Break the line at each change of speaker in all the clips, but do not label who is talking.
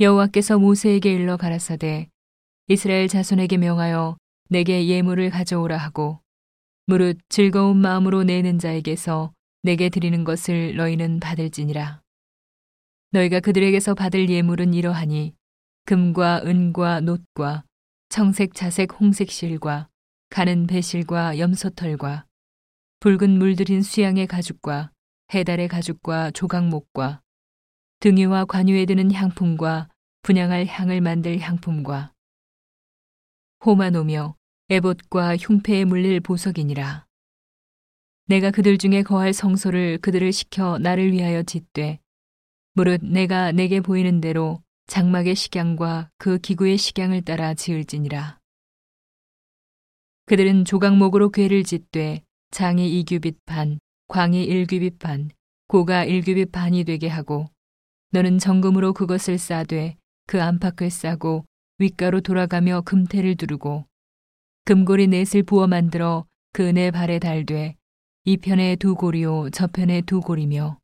여호와께서 모세에게 일러 가라사대 이스라엘 자손에게 명하여 내게 예물을 가져오라 하고 무릇 즐거운 마음으로 내는 자에게서 내게 드리는 것을 너희는 받을지니라. 너희가 그들에게서 받을 예물은 이러하니 금과 은과 놋과 청색 자색 홍색 실과 가는 배실과 염소털과 붉은 물들인 수양의 가죽과 해달의 가죽과 조각목과 등유와 관유에 드는 향품과 분양할 향을 만들 향품과 호마노며 에봇과 흉패에 물릴 보석이니라. 내가 그들 중에 거할 성소를 그들을 시켜 나를 위하여 짓되 무릇 내가 내게 보이는 대로 장막의 식양과 그 기구의 식양을 따라 지을지니라. 그들은 조각목으로 궤를 짓되 장이 이규빗 반, 광이 일규빗 반, 고가 일규빗 반이 되게 하고 너는 정금으로 그것을 싸되 그 안팎을 싸고 윗가로 돌아가며 금태를 두르고 금고리 넷을 부어 만들어 그네 발에 달되 이 편에 두 고리요 저 편에 두 고리며.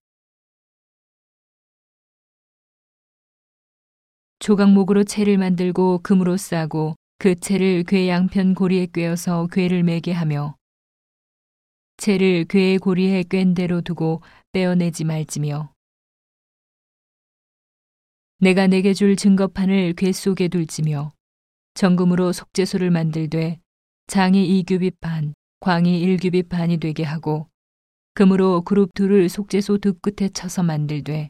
조각목으로 채를 만들고 금으로 싸고 그 채를 괴 양편 고리에 꿰어서 괴를 매게 하며 채를 괴의 고리에 꿰인 대로 두고 떼어내지 말지며 내가 내게 줄 증거판을 궤 속에 둘지며 정금으로 속죄소를 만들되 장이 이규빗 반, 광이 일규빗 반이 되게 하고 금으로 그룹 둘을 속죄소 두 끝에 쳐서 만들되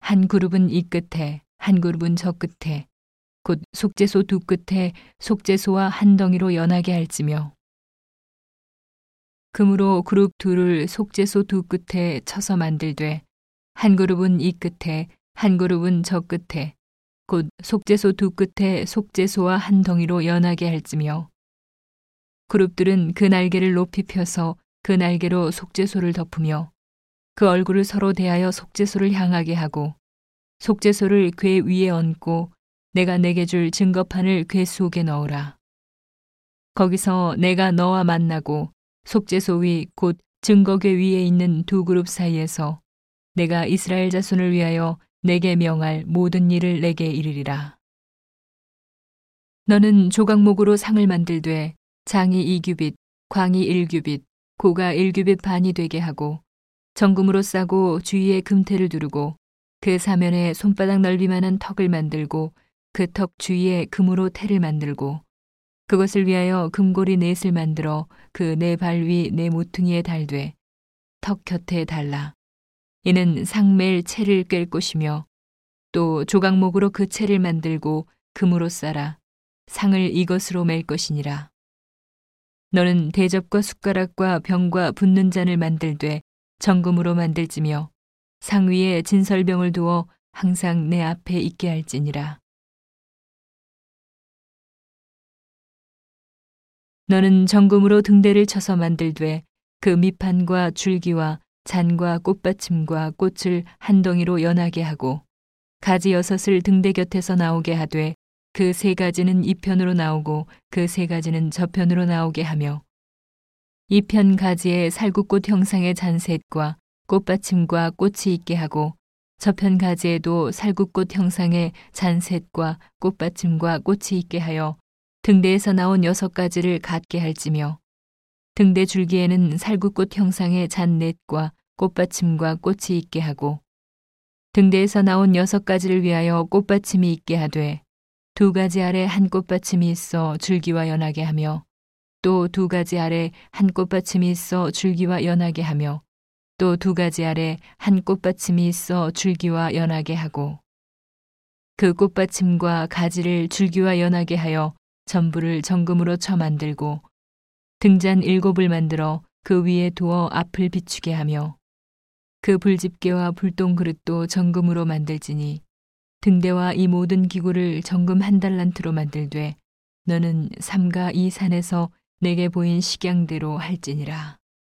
한 그룹은 이 끝에 한 그룹은 저 끝에 곧 속죄소 두 끝에 속죄소와 한 덩이로 연하게 할지며 금으로 그룹 둘을 속죄소 두 끝에 쳐서 만들되 한 그룹은 이 끝에 한 그룹은 저 끝에 곧 속죄소 두 끝에 속죄소와 한 덩이로 연하게 할지며 그룹들은 그 날개를 높이 펴서 그 날개로 속죄소를 덮으며 그 얼굴을 서로 대하여 속죄소를 향하게 하고 속죄소를 궤 위에 얹고 내가 내게 줄 증거판을 궤 속에 넣으라. 거기서 내가 너와 만나고 속죄소 위 곧 증거궤 위에 있는 두 그룹 사이에서 내가 이스라엘 자손을 위하여 내게 명할 모든 일을 내게 이르리라. 너는 조각목으로 상을 만들되 장이 이규빗, 광이 일규빗, 고가 일규빗 반이 되게 하고 정금으로 싸고 주위에 금태를 두르고 그 사면에 손바닥 넓이만한 턱을 만들고 그 턱 주위에 금으로 태를 만들고 그것을 위하여 금고리 넷을 만들어 그 네 발 위 네 모퉁이에 달되 턱 곁에 달라. 이는 상멜 채를 꿰 것이며 또 조각목으로 그 채를 만들고 금으로 싸라 상을 이것으로 맬 것이니라. 너는 대접과 숟가락과 병과 붓는 잔을 만들되 정금으로 만들지며 상 위에 진설병을 두어 항상 내 앞에 있게 할지니라. 너는 정금으로 등대를 쳐서 만들되 그 밑판과 줄기와 잔과 꽃받침과 꽃을 한 덩이로 연하게 하고 가지 여섯을 등대 곁에서 나오게 하되 그 세 가지는 이 편으로 나오고 그 세 가지는 저편으로 나오게 하며 이 편 가지에 살구꽃 형상의 잔셋과 꽃받침과 꽃이 있게 하고 저편 가지에도 살구꽃 형상의 잔셋과 꽃받침과 꽃이 있게 하여 등대에서 나온 여섯 가지를 갖게 할지며 등대 줄기에는 살구꽃 형상의 잔넷과 꽃받침과 꽃이 있게 하고 등대에서 나온 여섯 가지를 위하여 꽃받침이 있게 하되 두 가지 아래 한 꽃받침이 있어 줄기와 연하게 하며 또 두 가지 아래 한 꽃받침이 있어 줄기와 연하게 하며 또 두 가지 아래 한 꽃받침이 있어 줄기와 연하게 하고 그 꽃받침과 가지를 줄기와 연하게 하여 전부를 정금으로 쳐 만들고 등잔 일곱을 만들어 그 위에 두어 앞을 비추게 하며 그 불집게와 불똥 그릇도 정금으로 만들지니 등대와 이 모든 기구를 정금 한 달란트로 만들되 너는 삼가 이 산에서 내게 보인 식양대로 할지니라.